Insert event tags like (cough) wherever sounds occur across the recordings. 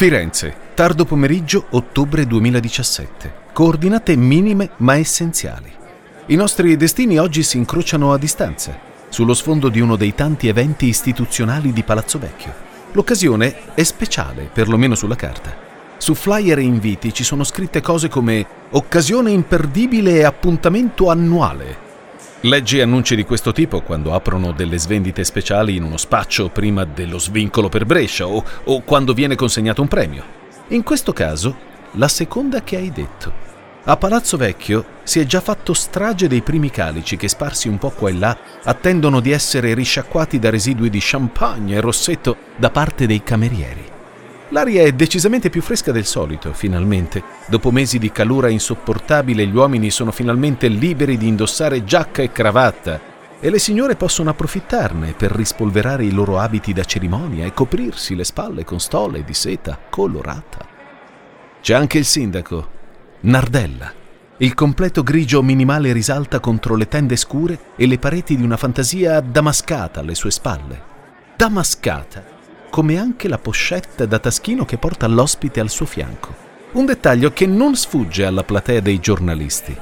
Firenze, tardo pomeriggio, ottobre 2017. Coordinate minime ma essenziali. I nostri destini oggi si incrociano a distanza, sullo sfondo di uno dei tanti eventi istituzionali di Palazzo Vecchio. L'occasione è speciale, perlomeno sulla carta. Su flyer e inviti ci sono scritte cose come occasione imperdibile e appuntamento annuale. Leggi annunci di questo tipo quando aprono delle svendite speciali in uno spaccio prima dello svincolo per Brescia o, o quando viene consegnato un premio. In questo caso, la seconda che hai detto. A Palazzo Vecchio si è già fatto strage dei primi calici che sparsi un po' qua e là attendono di essere risciacquati da residui di champagne e rossetto da parte dei camerieri. L'aria è decisamente più fresca del solito, finalmente. Dopo mesi di calura insopportabile, gli uomini sono finalmente liberi di indossare giacca e cravatta e le signore possono approfittarne per rispolverare i loro abiti da cerimonia e coprirsi le spalle con stole di seta colorata. C'è anche il sindaco, Nardella. Il completo grigio minimale risalta contro le tende scure e le pareti di una fantasia damascata alle sue spalle. Damascata come anche la pochette da taschino che porta l'ospite al suo fianco. Un dettaglio che non sfugge alla platea dei giornalisti.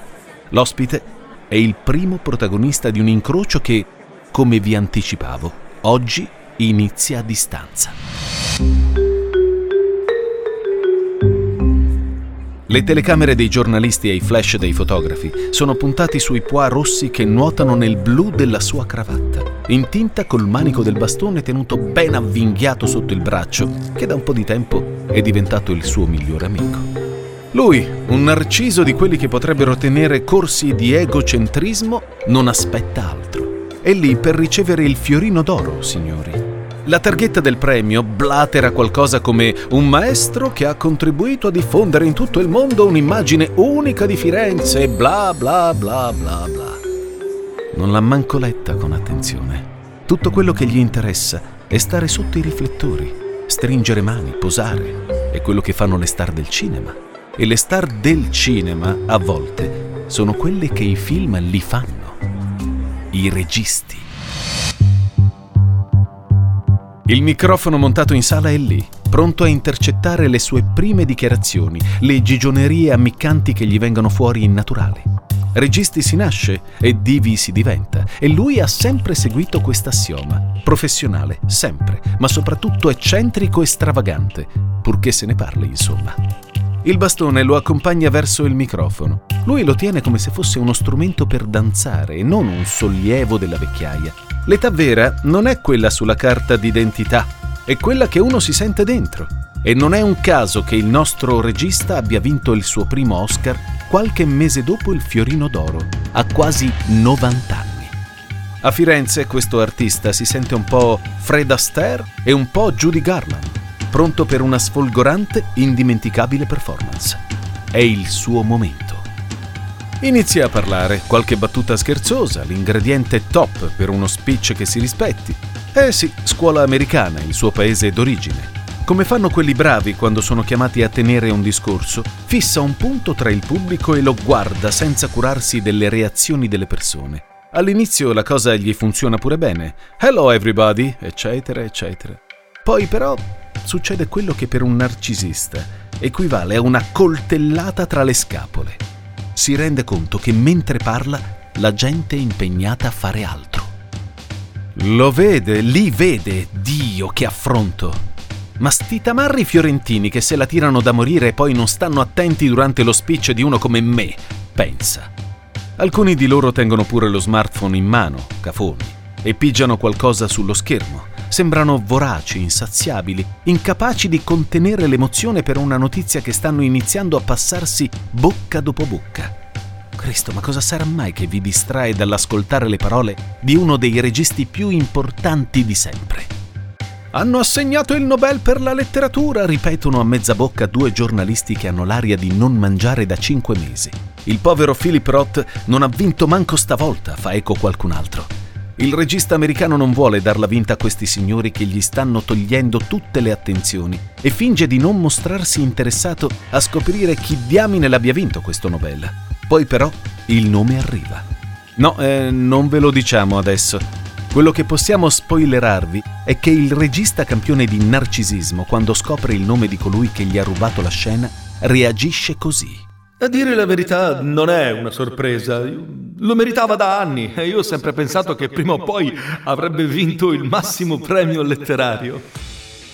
L'ospite è il primo protagonista di un incrocio che, come vi anticipavo, oggi inizia a distanza. Le telecamere dei giornalisti e i flash dei fotografi sono puntati sui pois rossi che nuotano nel blu della sua cravatta, in tinta col manico del bastone tenuto ben avvinghiato sotto il braccio, che da un po' di tempo è diventato il suo migliore amico. Lui, un narciso di quelli che potrebbero tenere corsi di egocentrismo, non aspetta altro. È lì per ricevere il fiorino d'oro, signori. La targhetta del premio blatera qualcosa come un maestro che ha contribuito a diffondere in tutto il mondo un'immagine unica di Firenze bla bla bla bla bla. Non l'ha manco letta con attenzione. Tutto quello che gli interessa è stare sotto i riflettori, stringere mani, posare. È quello che fanno le star del cinema. E le star del cinema, a volte, sono quelle che i film li fanno. I registi. Il microfono montato in sala è lì, pronto a intercettare le sue prime dichiarazioni, le gigionerie ammiccanti che gli vengono fuori in naturale. Registi si nasce e divi si diventa, e lui ha sempre seguito quest'assioma. Professionale, sempre, ma soprattutto eccentrico e stravagante, purché se ne parli, insomma. Il bastone lo accompagna verso il microfono. Lui lo tiene come se fosse uno strumento per danzare e non un sollievo della vecchiaia. L'età vera non è quella sulla carta d'identità, è quella che uno si sente dentro. E non è un caso che il nostro regista abbia vinto il suo primo Oscar qualche mese dopo il Fiorino d'Oro, a quasi 90 anni. A Firenze questo artista si sente un po' Fred Astaire e un po' Judy Garland, pronto per una sfolgorante, indimenticabile performance. È il suo momento. Inizia a parlare, qualche battuta scherzosa, l'ingrediente top per uno speech che si rispetti. Eh sì, scuola americana, il suo paese d'origine. Come fanno quelli bravi quando sono chiamati a tenere un discorso, fissa un punto tra il pubblico e lo guarda senza curarsi delle reazioni delle persone. All'inizio la cosa gli funziona pure bene. Hello everybody, eccetera, eccetera. Poi però succede quello che per un narcisista equivale a una coltellata tra le scapole si rende conto che mentre parla la gente è impegnata a fare altro. Lo vede, lì vede, Dio che affronto. Ma sti tamarri fiorentini che se la tirano da morire e poi non stanno attenti durante lo speech di uno come me, pensa. Alcuni di loro tengono pure lo smartphone in mano, cafoni, e pigiano qualcosa sullo schermo. Sembrano voraci, insaziabili, incapaci di contenere l'emozione per una notizia che stanno iniziando a passarsi bocca dopo bocca. Cristo, ma cosa sarà mai che vi distrae dall'ascoltare le parole di uno dei registi più importanti di sempre? Hanno assegnato il Nobel per la letteratura, ripetono a mezza bocca due giornalisti che hanno l'aria di non mangiare da cinque mesi. Il povero Philip Roth non ha vinto manco stavolta, fa eco qualcun altro. Il regista americano non vuole darla vinta a questi signori che gli stanno togliendo tutte le attenzioni e finge di non mostrarsi interessato a scoprire chi diamine l'abbia vinto questo Nobel. Poi però il nome arriva. No, eh, non ve lo diciamo adesso. Quello che possiamo spoilerarvi è che il regista campione di narcisismo, quando scopre il nome di colui che gli ha rubato la scena, reagisce così. A dire la verità non è una sorpresa. Lo meritava da anni e io ho sempre pensato che prima o poi avrebbe vinto il massimo premio letterario.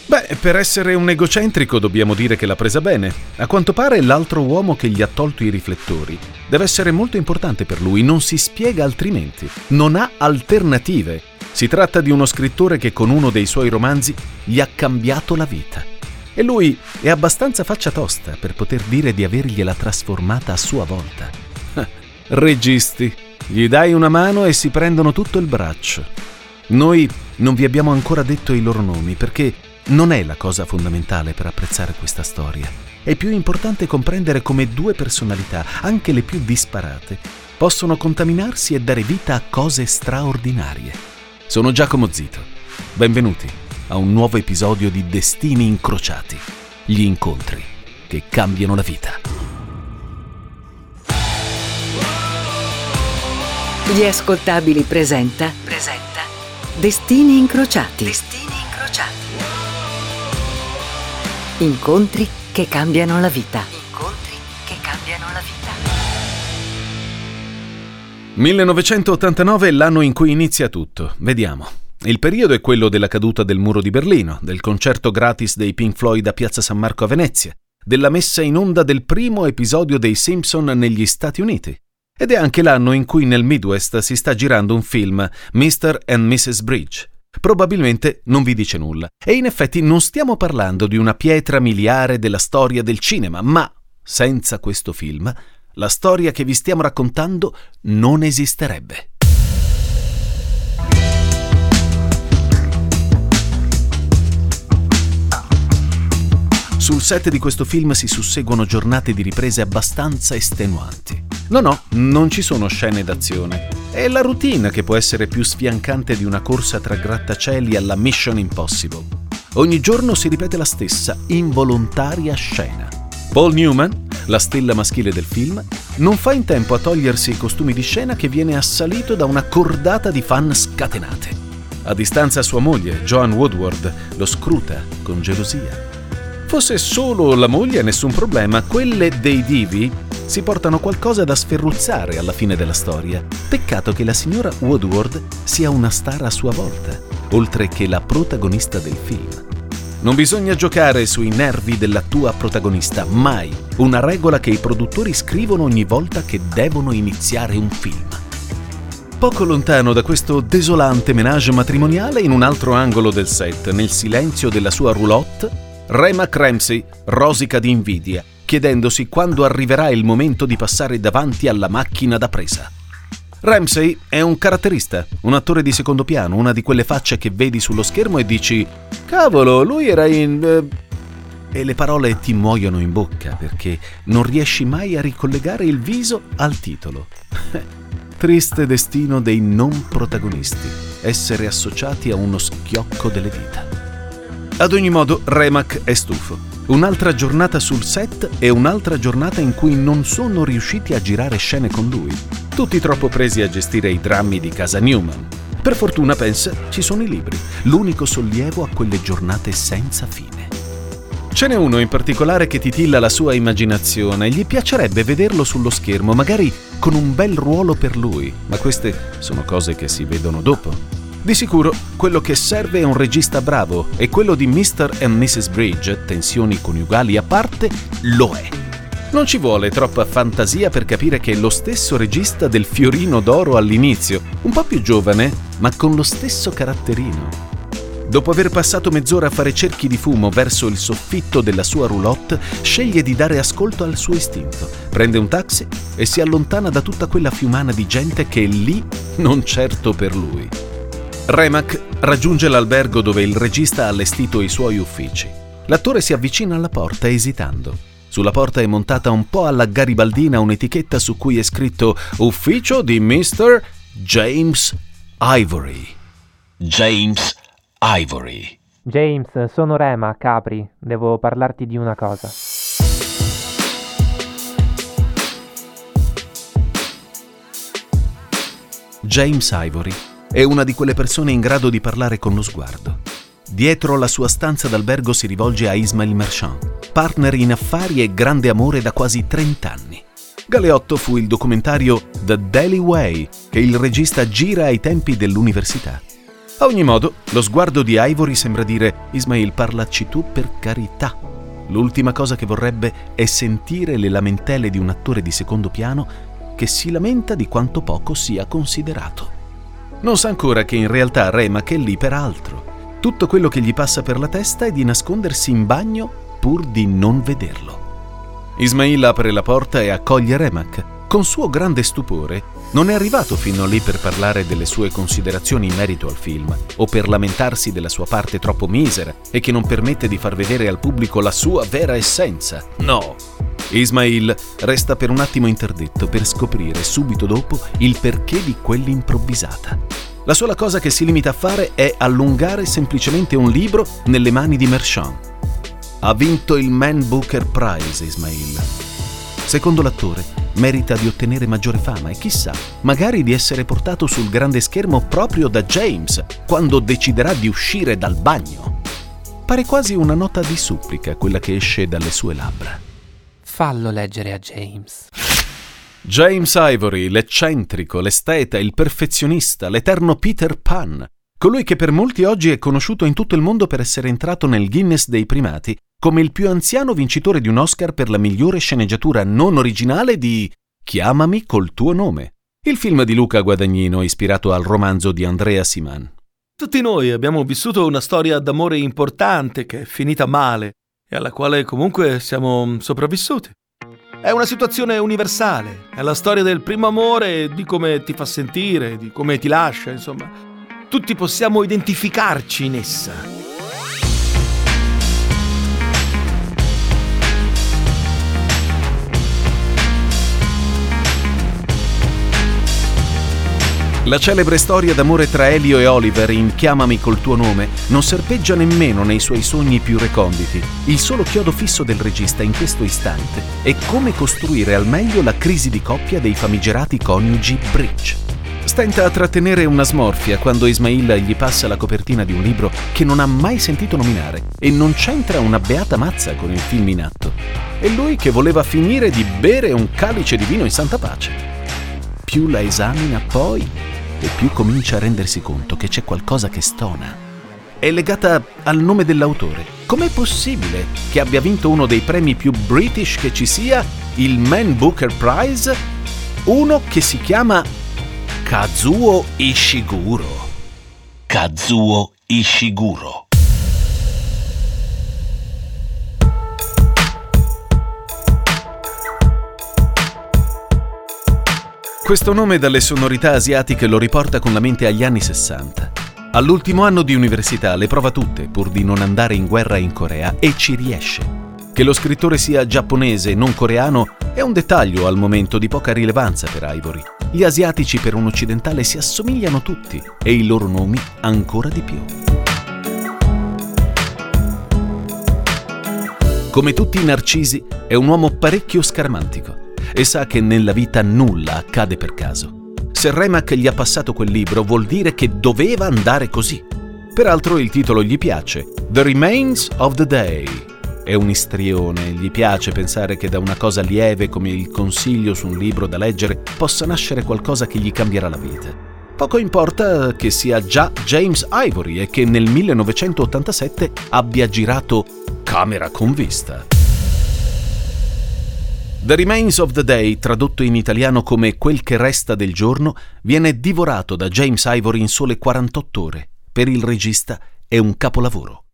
Beh, per essere un egocentrico dobbiamo dire che l'ha presa bene. A quanto pare l'altro uomo che gli ha tolto i riflettori deve essere molto importante per lui, non si spiega altrimenti. Non ha alternative. Si tratta di uno scrittore che con uno dei suoi romanzi gli ha cambiato la vita. E lui è abbastanza faccia tosta per poter dire di avergliela trasformata a sua volta. (laughs) Registi, gli dai una mano e si prendono tutto il braccio. Noi non vi abbiamo ancora detto i loro nomi perché non è la cosa fondamentale per apprezzare questa storia. È più importante comprendere come due personalità, anche le più disparate, possono contaminarsi e dare vita a cose straordinarie. Sono Giacomo Zito. Benvenuti a un nuovo episodio di Destini Incrociati, gli incontri che cambiano la vita. Gli ascoltabili presenta presenta Destini Incrociati. Destini Incrociati. Incontri che cambiano la vita. Incontri che cambiano la vita. 1989 è l'anno in cui inizia tutto. Vediamo. Il periodo è quello della caduta del muro di Berlino, del concerto gratis dei Pink Floyd a Piazza San Marco a Venezia, della messa in onda del primo episodio dei Simpson negli Stati Uniti. Ed è anche l'anno in cui nel Midwest si sta girando un film, Mr. and Mrs. Bridge. Probabilmente non vi dice nulla. E in effetti non stiamo parlando di una pietra miliare della storia del cinema, ma senza questo film, la storia che vi stiamo raccontando non esisterebbe. Sul set di questo film si susseguono giornate di riprese abbastanza estenuanti. No, no, non ci sono scene d'azione. È la routine che può essere più sfiancante di una corsa tra grattacieli alla Mission Impossible. Ogni giorno si ripete la stessa involontaria scena. Paul Newman, la stella maschile del film, non fa in tempo a togliersi i costumi di scena che viene assalito da una cordata di fan scatenate. A distanza sua moglie, Joan Woodward, lo scruta con gelosia. Fosse solo la moglie, nessun problema. Quelle dei divi si portano qualcosa da sferruzzare alla fine della storia. Peccato che la signora Woodward sia una star a sua volta, oltre che la protagonista del film. Non bisogna giocare sui nervi della tua protagonista, mai. Una regola che i produttori scrivono ogni volta che devono iniziare un film. Poco lontano da questo desolante menage matrimoniale, in un altro angolo del set, nel silenzio della sua roulotte, Remac Ramsey rosica di invidia, chiedendosi quando arriverà il momento di passare davanti alla macchina da presa. Ramsey è un caratterista, un attore di secondo piano, una di quelle facce che vedi sullo schermo e dici Cavolo, lui era in... Eh... e le parole ti muoiono in bocca perché non riesci mai a ricollegare il viso al titolo. (laughs) Triste destino dei non protagonisti, essere associati a uno schiocco delle dita. Ad ogni modo, Remac è stufo. Un'altra giornata sul set e un'altra giornata in cui non sono riusciti a girare scene con lui. Tutti troppo presi a gestire i drammi di casa Newman. Per fortuna, pensa, ci sono i libri, l'unico sollievo a quelle giornate senza fine. Ce n'è uno in particolare che titilla la sua immaginazione, gli piacerebbe vederlo sullo schermo, magari con un bel ruolo per lui, ma queste sono cose che si vedono dopo. Di sicuro quello che serve è un regista bravo e quello di Mr. and Mrs. Bridge, tensioni coniugali a parte, lo è. Non ci vuole troppa fantasia per capire che è lo stesso regista del Fiorino d'Oro all'inizio, un po' più giovane, ma con lo stesso caratterino. Dopo aver passato mezz'ora a fare cerchi di fumo verso il soffitto della sua roulotte, sceglie di dare ascolto al suo istinto, prende un taxi e si allontana da tutta quella fiumana di gente che è lì non certo per lui. Remac raggiunge l'albergo dove il regista ha allestito i suoi uffici. L'attore si avvicina alla porta esitando. Sulla porta è montata un po' alla garibaldina un'etichetta su cui è scritto Ufficio di Mr. James Ivory. James Ivory. James, sono Rema, Capri. Devo parlarti di una cosa. James Ivory è una di quelle persone in grado di parlare con lo sguardo. Dietro la sua stanza d'albergo si rivolge a Ismail Merchant, partner in affari e grande amore da quasi 30 anni. Galeotto fu il documentario The Daily Way che il regista gira ai tempi dell'università. A ogni modo, lo sguardo di Ivory sembra dire Ismail parlaci tu per carità. L'ultima cosa che vorrebbe è sentire le lamentele di un attore di secondo piano che si lamenta di quanto poco sia considerato. Non sa ancora che in realtà Remak è lì per altro. Tutto quello che gli passa per la testa è di nascondersi in bagno pur di non vederlo. Ismail apre la porta e accoglie Remak. Con suo grande stupore, non è arrivato fino lì per parlare delle sue considerazioni in merito al film o per lamentarsi della sua parte troppo misera e che non permette di far vedere al pubblico la sua vera essenza. No. Ismail resta per un attimo interdetto per scoprire subito dopo il perché di quell'improvvisata. La sola cosa che si limita a fare è allungare semplicemente un libro nelle mani di Merchant ha vinto il Man Booker Prize, Ismail. Secondo l'attore, merita di ottenere maggiore fama e chissà, magari di essere portato sul grande schermo proprio da James quando deciderà di uscire dal bagno. Pare quasi una nota di supplica quella che esce dalle sue labbra. Fallo leggere a James. James Ivory, l'eccentrico, l'esteta, il perfezionista, l'eterno Peter Pan, colui che per molti oggi è conosciuto in tutto il mondo per essere entrato nel Guinness dei primati come il più anziano vincitore di un Oscar per la migliore sceneggiatura non originale di Chiamami col tuo nome, il film di Luca Guadagnino ispirato al romanzo di Andrea Siman. Tutti noi abbiamo vissuto una storia d'amore importante che è finita male e alla quale comunque siamo sopravvissuti. È una situazione universale, è la storia del primo amore, di come ti fa sentire, di come ti lascia, insomma. Tutti possiamo identificarci in essa. La celebre storia d'amore tra Elio e Oliver in Chiamami col tuo nome non serpeggia nemmeno nei suoi sogni più reconditi. Il solo chiodo fisso del regista in questo istante è come costruire al meglio la crisi di coppia dei famigerati coniugi Bridge. Stenta a trattenere una smorfia quando Ismail gli passa la copertina di un libro che non ha mai sentito nominare e non c'entra una beata mazza con il film in atto. È lui che voleva finire di bere un calice di vino in santa pace. Più la esamina poi, e più comincia a rendersi conto che c'è qualcosa che stona. È legata al nome dell'autore. Com'è possibile che abbia vinto uno dei premi più british che ci sia, il Man Booker Prize? Uno che si chiama Kazuo Ishiguro. Kazuo Ishiguro. Questo nome dalle sonorità asiatiche lo riporta con la mente agli anni 60. All'ultimo anno di università le prova tutte pur di non andare in guerra in Corea e ci riesce. Che lo scrittore sia giapponese e non coreano è un dettaglio al momento di poca rilevanza per Ivory. Gli asiatici per un occidentale si assomigliano tutti e i loro nomi ancora di più. Come tutti i narcisi, è un uomo parecchio scarmantico e sa che nella vita nulla accade per caso. Se Remak gli ha passato quel libro vuol dire che doveva andare così. Peraltro il titolo gli piace, The Remains of the Day. È un istrione, gli piace pensare che da una cosa lieve come il consiglio su un libro da leggere possa nascere qualcosa che gli cambierà la vita. Poco importa che sia già James Ivory e che nel 1987 abbia girato Camera con vista. The Remains of the Day, tradotto in italiano come Quel che resta del giorno, viene divorato da James Ivory in sole 48 ore. Per il regista è un capolavoro.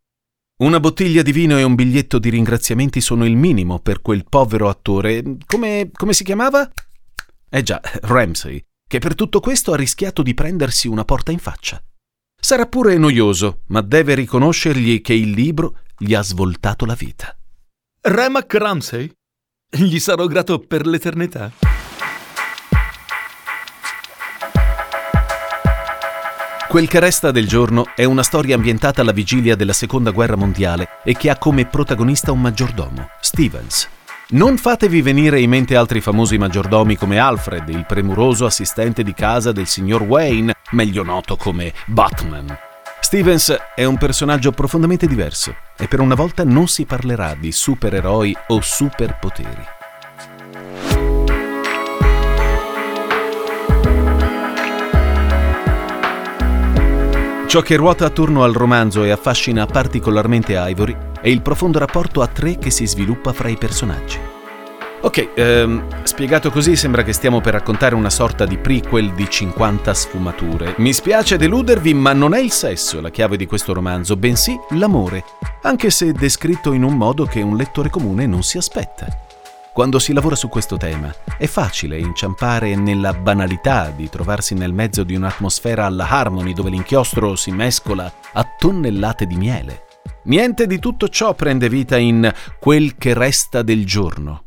Una bottiglia di vino e un biglietto di ringraziamenti sono il minimo per quel povero attore. Come, come si chiamava? Eh già, Ramsey, che per tutto questo ha rischiato di prendersi una porta in faccia. Sarà pure noioso, ma deve riconoscergli che il libro gli ha svoltato la vita. Remak Ramsey? Gli sarò grato per l'eternità. Quel che resta del giorno è una storia ambientata alla vigilia della Seconda Guerra Mondiale e che ha come protagonista un maggiordomo, Stevens. Non fatevi venire in mente altri famosi maggiordomi come Alfred, il premuroso assistente di casa del signor Wayne, meglio noto come Batman. Stevens è un personaggio profondamente diverso e per una volta non si parlerà di supereroi o superpoteri. Ciò che ruota attorno al romanzo e affascina particolarmente Ivory è il profondo rapporto a tre che si sviluppa fra i personaggi. Ok, ehm, spiegato così sembra che stiamo per raccontare una sorta di prequel di 50 sfumature. Mi spiace deludervi, ma non è il sesso la chiave di questo romanzo, bensì l'amore, anche se descritto in un modo che un lettore comune non si aspetta. Quando si lavora su questo tema è facile inciampare nella banalità di trovarsi nel mezzo di un'atmosfera alla Harmony dove l'inchiostro si mescola a tonnellate di miele. Niente di tutto ciò prende vita in quel che resta del giorno.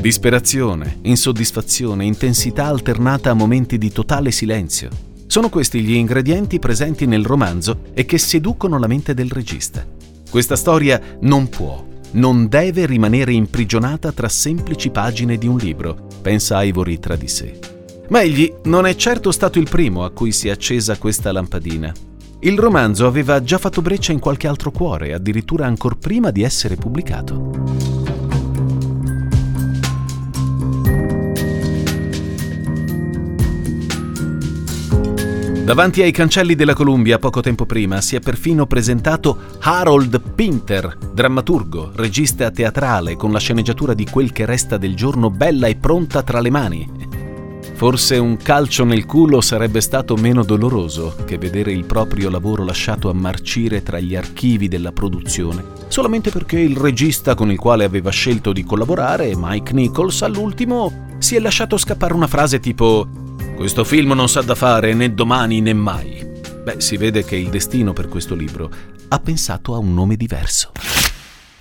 Disperazione, insoddisfazione, intensità alternata a momenti di totale silenzio. Sono questi gli ingredienti presenti nel romanzo e che seducono la mente del regista. Questa storia non può, non deve rimanere imprigionata tra semplici pagine di un libro, pensa Ivory tra di sé. Ma egli non è certo stato il primo a cui si è accesa questa lampadina. Il romanzo aveva già fatto breccia in qualche altro cuore, addirittura ancor prima di essere pubblicato. Davanti ai cancelli della Columbia poco tempo prima si è perfino presentato Harold Pinter, drammaturgo, regista teatrale con la sceneggiatura di Quel che resta del giorno bella e pronta tra le mani. Forse un calcio nel culo sarebbe stato meno doloroso che vedere il proprio lavoro lasciato a marcire tra gli archivi della produzione, solamente perché il regista con il quale aveva scelto di collaborare, Mike Nichols, all'ultimo si è lasciato scappare una frase tipo questo film non sa da fare né domani né mai. Beh, si vede che il destino per questo libro ha pensato a un nome diverso.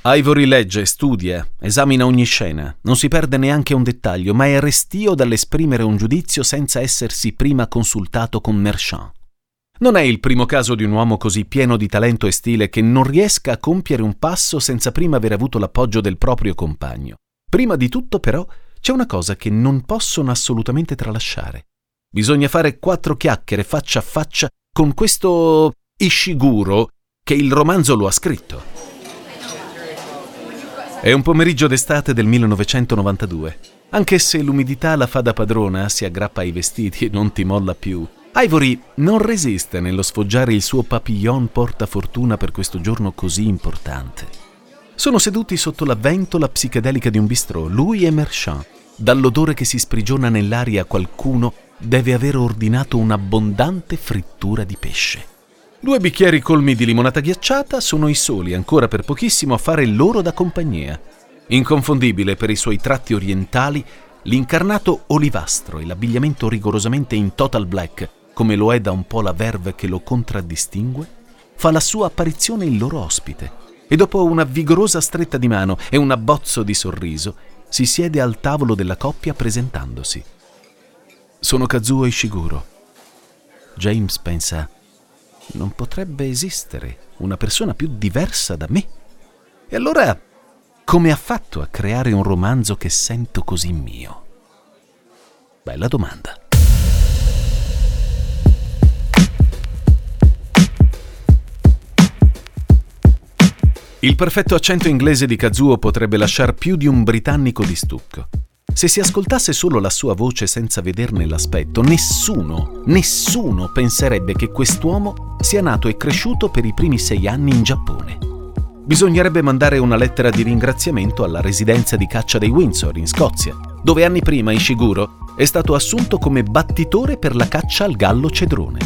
Ivory legge, studia, esamina ogni scena, non si perde neanche un dettaglio, ma è restio dall'esprimere un giudizio senza essersi prima consultato con Merchant. Non è il primo caso di un uomo così pieno di talento e stile che non riesca a compiere un passo senza prima aver avuto l'appoggio del proprio compagno. Prima di tutto, però, c'è una cosa che non possono assolutamente tralasciare. Bisogna fare quattro chiacchiere faccia a faccia con questo Ishiguro che il romanzo lo ha scritto. È un pomeriggio d'estate del 1992. Anche se l'umidità la fa da padrona, si aggrappa ai vestiti e non ti molla più. Ivory non resiste nello sfoggiare il suo papillon portafortuna per questo giorno così importante. Sono seduti sotto la ventola psichedelica di un bistrò, lui e Merchant. Dall'odore che si sprigiona nell'aria qualcuno deve aver ordinato un'abbondante frittura di pesce. Due bicchieri colmi di limonata ghiacciata sono i soli ancora per pochissimo a fare loro da compagnia. Inconfondibile per i suoi tratti orientali, l'incarnato olivastro e l'abbigliamento rigorosamente in total black, come lo è da un po' la verve che lo contraddistingue, fa la sua apparizione il loro ospite e dopo una vigorosa stretta di mano e un abbozzo di sorriso si siede al tavolo della coppia presentandosi. Sono Kazuo Ishiguro. James pensa, non potrebbe esistere una persona più diversa da me. E allora, come ha fatto a creare un romanzo che sento così mio? Bella domanda. Il perfetto accento inglese di Kazuo potrebbe lasciare più di un britannico di stucco. Se si ascoltasse solo la sua voce senza vederne l'aspetto, nessuno, nessuno penserebbe che quest'uomo sia nato e cresciuto per i primi sei anni in Giappone. Bisognerebbe mandare una lettera di ringraziamento alla residenza di caccia dei Windsor, in Scozia, dove anni prima Ishiguro è stato assunto come battitore per la caccia al gallo cedrone.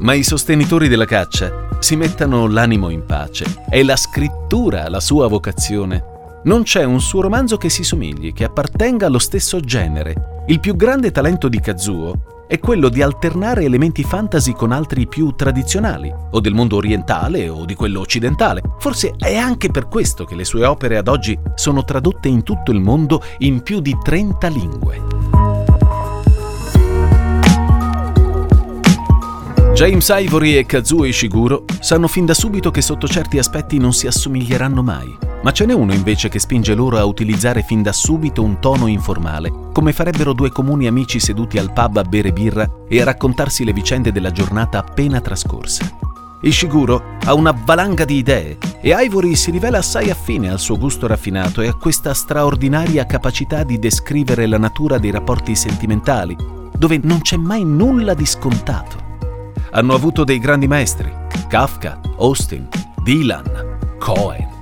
Ma i sostenitori della caccia si mettano l'animo in pace. È la scrittura la sua vocazione non c'è un suo romanzo che si somigli, che appartenga allo stesso genere. Il più grande talento di Kazuo è quello di alternare elementi fantasy con altri più tradizionali, o del mondo orientale o di quello occidentale. Forse è anche per questo che le sue opere ad oggi sono tradotte in tutto il mondo in più di 30 lingue. James Ivory e Kazuo Ishiguro sanno fin da subito che sotto certi aspetti non si assomiglieranno mai, ma ce n'è uno invece che spinge loro a utilizzare fin da subito un tono informale, come farebbero due comuni amici seduti al pub a bere birra e a raccontarsi le vicende della giornata appena trascorsa. Ishiguro ha una valanga di idee e Ivory si rivela assai affine al suo gusto raffinato e a questa straordinaria capacità di descrivere la natura dei rapporti sentimentali, dove non c'è mai nulla di scontato. Hanno avuto dei grandi maestri, Kafka, Austin, Dylan, Cohen.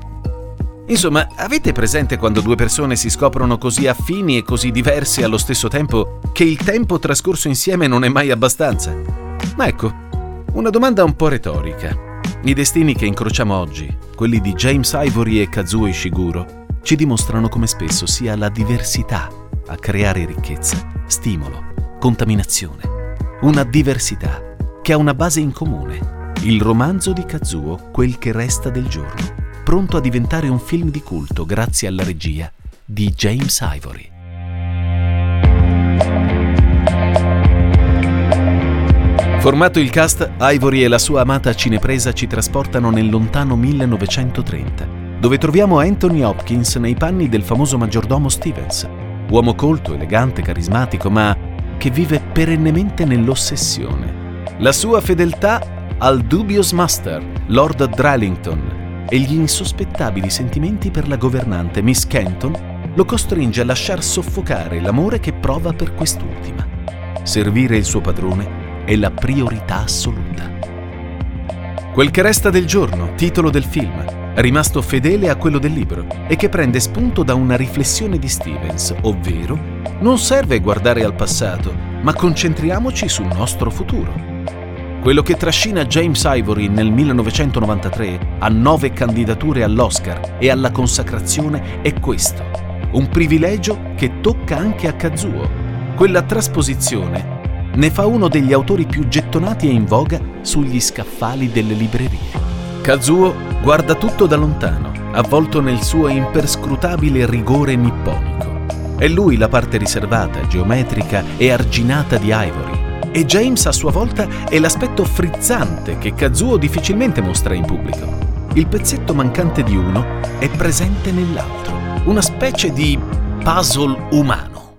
Insomma, avete presente quando due persone si scoprono così affini e così diverse allo stesso tempo che il tempo trascorso insieme non è mai abbastanza? Ma ecco, una domanda un po' retorica. I destini che incrociamo oggi, quelli di James Ivory e Kazuo Ishiguro, ci dimostrano come spesso sia la diversità a creare ricchezza, stimolo, contaminazione. Una diversità che ha una base in comune. Il romanzo di Kazuo, Quel che resta del giorno, pronto a diventare un film di culto grazie alla regia di James Ivory. Formato il cast, Ivory e la sua amata cinepresa ci trasportano nel lontano 1930, dove troviamo Anthony Hopkins nei panni del famoso maggiordomo Stevens, uomo colto, elegante, carismatico, ma che vive perennemente nell'ossessione. La sua fedeltà al dubious master, Lord Drallington, e gli insospettabili sentimenti per la governante Miss Kenton lo costringe a lasciar soffocare l'amore che prova per quest'ultima. Servire il suo padrone è la priorità assoluta. Quel che resta del giorno, titolo del film, rimasto fedele a quello del libro e che prende spunto da una riflessione di Stevens, ovvero non serve guardare al passato, ma concentriamoci sul nostro futuro. Quello che trascina James Ivory nel 1993 a nove candidature all'Oscar e alla consacrazione è questo, un privilegio che tocca anche a Kazuo, quella trasposizione ne fa uno degli autori più gettonati e in voga sugli scaffali delle librerie. Kazuo guarda tutto da lontano, avvolto nel suo imperscrutabile rigore nipponico. È lui la parte riservata, geometrica e arginata di Ivory. E James a sua volta è l'aspetto frizzante che Kazuo difficilmente mostra in pubblico. Il pezzetto mancante di uno è presente nell'altro, una specie di puzzle umano.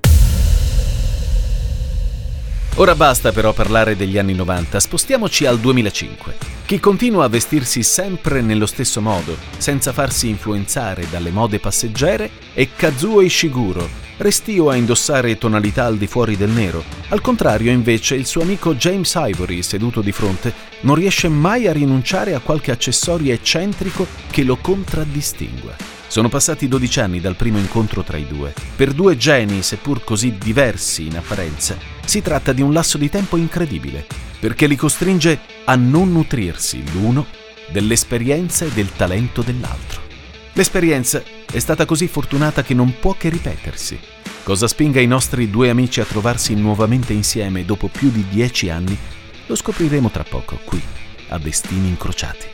Ora basta però parlare degli anni 90, spostiamoci al 2005. Chi continua a vestirsi sempre nello stesso modo, senza farsi influenzare dalle mode passeggere, è Kazuo Ishiguro, restio a indossare tonalità al di fuori del nero. Al contrario, invece, il suo amico James Ivory, seduto di fronte, non riesce mai a rinunciare a qualche accessorio eccentrico che lo contraddistingua. Sono passati 12 anni dal primo incontro tra i due. Per due geni, seppur così diversi in apparenza, si tratta di un lasso di tempo incredibile, perché li costringe a non nutrirsi l'uno dell'esperienza e del talento dell'altro. L'esperienza è stata così fortunata che non può che ripetersi. Cosa spinga i nostri due amici a trovarsi nuovamente insieme dopo più di dieci anni, lo scopriremo tra poco, qui, a Destini Incrociati.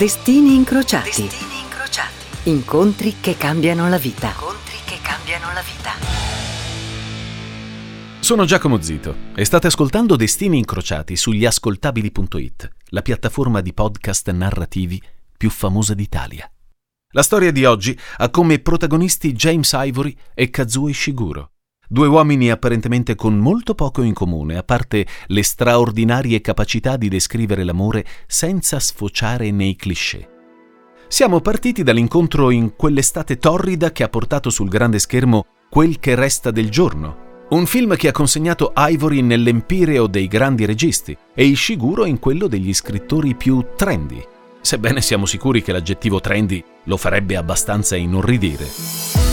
Destini incrociati. Destini incrociati. Incontri che cambiano la vita. Incontri che cambiano la vita. Sono Giacomo Zito e state ascoltando Destini incrociati sugli ascoltabili.it, la piattaforma di podcast narrativi più famosa d'Italia. La storia di oggi ha come protagonisti James Ivory e Kazuo Ishiguro. Due uomini apparentemente con molto poco in comune, a parte le straordinarie capacità di descrivere l'amore senza sfociare nei cliché. Siamo partiti dall'incontro in quell'estate torrida che ha portato sul grande schermo Quel che resta del giorno, un film che ha consegnato Ivory nell'empireo dei grandi registi e Ishiguro in quello degli scrittori più trendy, sebbene siamo sicuri che l'aggettivo trendy lo farebbe abbastanza inorridire.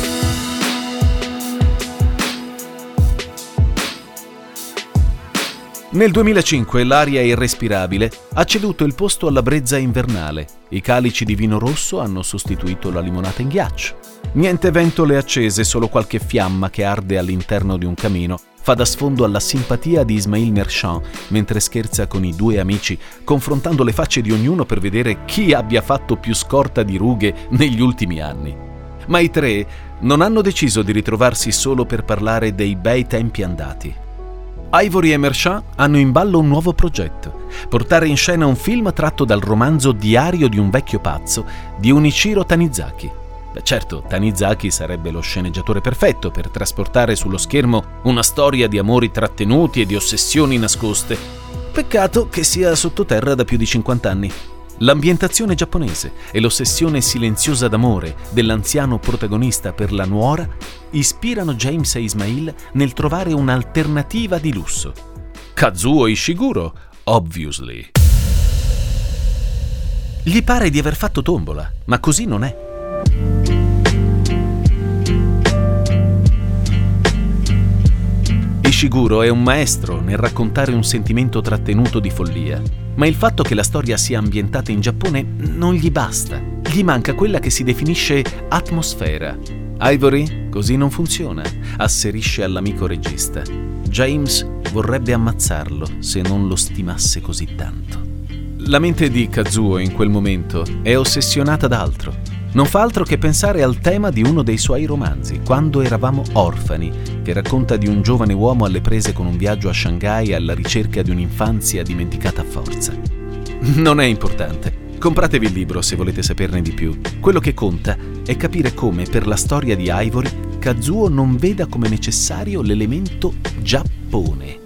Nel 2005 l'aria irrespirabile ha ceduto il posto alla brezza invernale. I calici di vino rosso hanno sostituito la limonata in ghiaccio. Niente ventole accese, solo qualche fiamma che arde all'interno di un camino fa da sfondo alla simpatia di Ismail Merchant mentre scherza con i due amici, confrontando le facce di ognuno per vedere chi abbia fatto più scorta di rughe negli ultimi anni. Ma i tre non hanno deciso di ritrovarsi solo per parlare dei bei tempi andati. Ivory e Merchant hanno in ballo un nuovo progetto, portare in scena un film tratto dal romanzo Diario di un vecchio pazzo di Unichiro Tanizaki. Beh, certo, Tanizaki sarebbe lo sceneggiatore perfetto per trasportare sullo schermo una storia di amori trattenuti e di ossessioni nascoste. Peccato che sia sottoterra da più di 50 anni. L'ambientazione giapponese e l'ossessione silenziosa d'amore dell'anziano protagonista per la nuora ispirano James e Ismail nel trovare un'alternativa di lusso. Kazuo Ishiguro, obviously. Gli pare di aver fatto tombola, ma così non è. Ishiguro è un maestro nel raccontare un sentimento trattenuto di follia, ma il fatto che la storia sia ambientata in Giappone non gli basta. Gli manca quella che si definisce atmosfera. Ivory così non funziona, asserisce all'amico regista. James vorrebbe ammazzarlo se non lo stimasse così tanto. La mente di Kazuo in quel momento è ossessionata da altro non fa altro che pensare al tema di uno dei suoi romanzi, Quando eravamo orfani, che racconta di un giovane uomo alle prese con un viaggio a Shanghai alla ricerca di un'infanzia dimenticata a forza. Non è importante. Compratevi il libro se volete saperne di più. Quello che conta è capire come, per la storia di Ivory, Kazuo non veda come necessario l'elemento Giappone.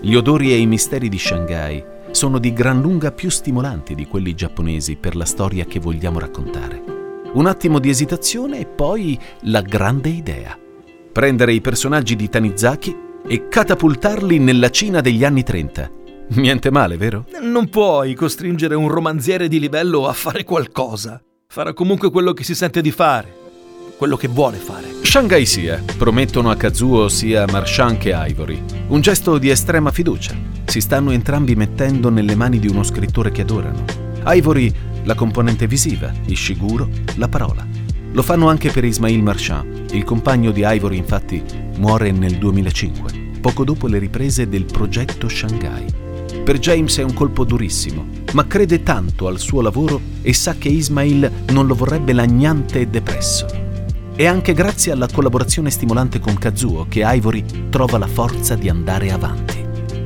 Gli odori e i misteri di Shanghai sono di gran lunga più stimolanti di quelli giapponesi per la storia che vogliamo raccontare. Un attimo di esitazione e poi la grande idea. Prendere i personaggi di Tanizaki e catapultarli nella Cina degli anni 30. Niente male, vero? Non puoi costringere un romanziere di livello a fare qualcosa. Farà comunque quello che si sente di fare, quello che vuole fare. Shanghai sia, promettono a Kazuo sia Marchand che Ivory. Un gesto di estrema fiducia. Si stanno entrambi mettendo nelle mani di uno scrittore che adorano. Ivory la componente visiva, Ishiguro, la parola. Lo fanno anche per Ismail Marchand. Il compagno di Ivory, infatti, muore nel 2005, poco dopo le riprese del progetto Shanghai. Per James è un colpo durissimo, ma crede tanto al suo lavoro e sa che Ismail non lo vorrebbe lagnante e depresso. È anche grazie alla collaborazione stimolante con Kazuo che Ivory trova la forza di andare avanti.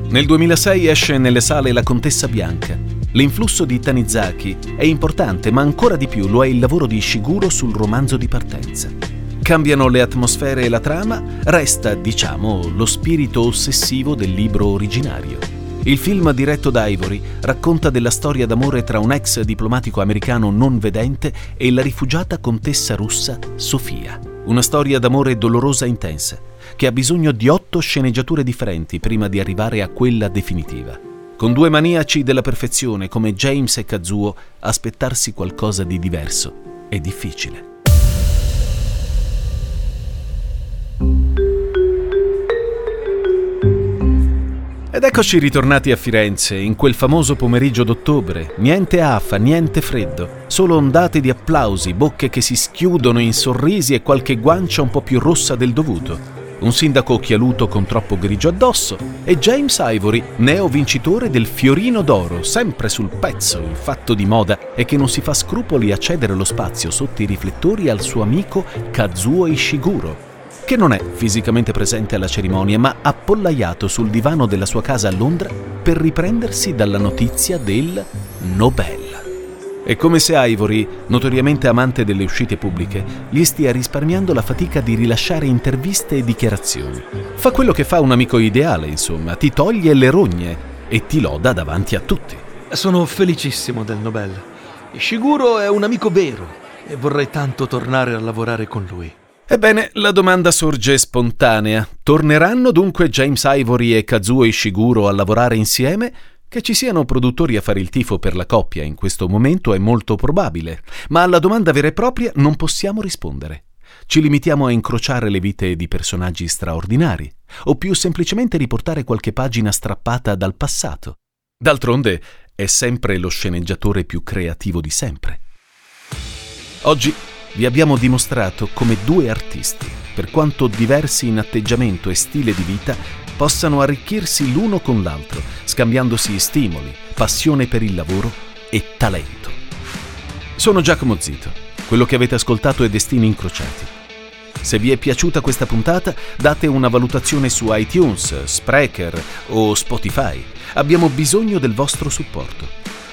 Nel 2006 esce nelle sale La Contessa Bianca, L'influsso di Tanizaki è importante, ma ancora di più lo è il lavoro di Ishiguro sul romanzo di partenza. Cambiano le atmosfere e la trama, resta, diciamo, lo spirito ossessivo del libro originario. Il film diretto da Ivory racconta della storia d'amore tra un ex diplomatico americano non vedente e la rifugiata contessa russa Sofia. Una storia d'amore dolorosa e intensa, che ha bisogno di otto sceneggiature differenti prima di arrivare a quella definitiva. Con due maniaci della perfezione come James e Kazuo, aspettarsi qualcosa di diverso è difficile. Ed eccoci ritornati a Firenze, in quel famoso pomeriggio d'ottobre. Niente afa, niente freddo, solo ondate di applausi, bocche che si schiudono in sorrisi e qualche guancia un po' più rossa del dovuto un sindaco occhialuto con troppo grigio addosso, e James Ivory, neo vincitore del Fiorino d'Oro, sempre sul pezzo, il fatto di moda, e che non si fa scrupoli a cedere lo spazio sotto i riflettori al suo amico Kazuo Ishiguro, che non è fisicamente presente alla cerimonia, ma appollaiato sul divano della sua casa a Londra per riprendersi dalla notizia del Nobel. È come se Ivory, notoriamente amante delle uscite pubbliche, gli stia risparmiando la fatica di rilasciare interviste e dichiarazioni. Fa quello che fa un amico ideale, insomma, ti toglie le rogne e ti loda davanti a tutti. Sono felicissimo del Nobel. Ishiguro è un amico vero e vorrei tanto tornare a lavorare con lui. Ebbene, la domanda sorge spontanea. Torneranno dunque James Ivory e Kazuo Ishiguro a lavorare insieme? Che ci siano produttori a fare il tifo per la coppia in questo momento è molto probabile, ma alla domanda vera e propria non possiamo rispondere. Ci limitiamo a incrociare le vite di personaggi straordinari, o più semplicemente riportare qualche pagina strappata dal passato. D'altronde è sempre lo sceneggiatore più creativo di sempre. Oggi vi abbiamo dimostrato come due artisti, per quanto diversi in atteggiamento e stile di vita, possano arricchirsi l'uno con l'altro, scambiandosi stimoli, passione per il lavoro e talento. Sono Giacomo Zito. Quello che avete ascoltato è Destini Incrociati. Se vi è piaciuta questa puntata, date una valutazione su iTunes, Spreaker o Spotify. Abbiamo bisogno del vostro supporto.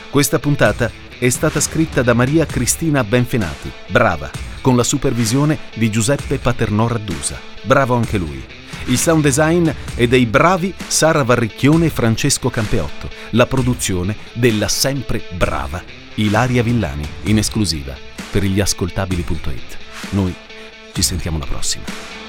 Questa puntata è stata scritta da Maria Cristina Benfenati, brava, con la supervisione di Giuseppe Paternò Raddusa, bravo anche lui. Il sound design è dei bravi Sara Varricchione e Francesco Campeotto, la produzione della sempre brava Ilaria Villani, in esclusiva per gli ascoltabili.it. Noi ci sentiamo la prossima.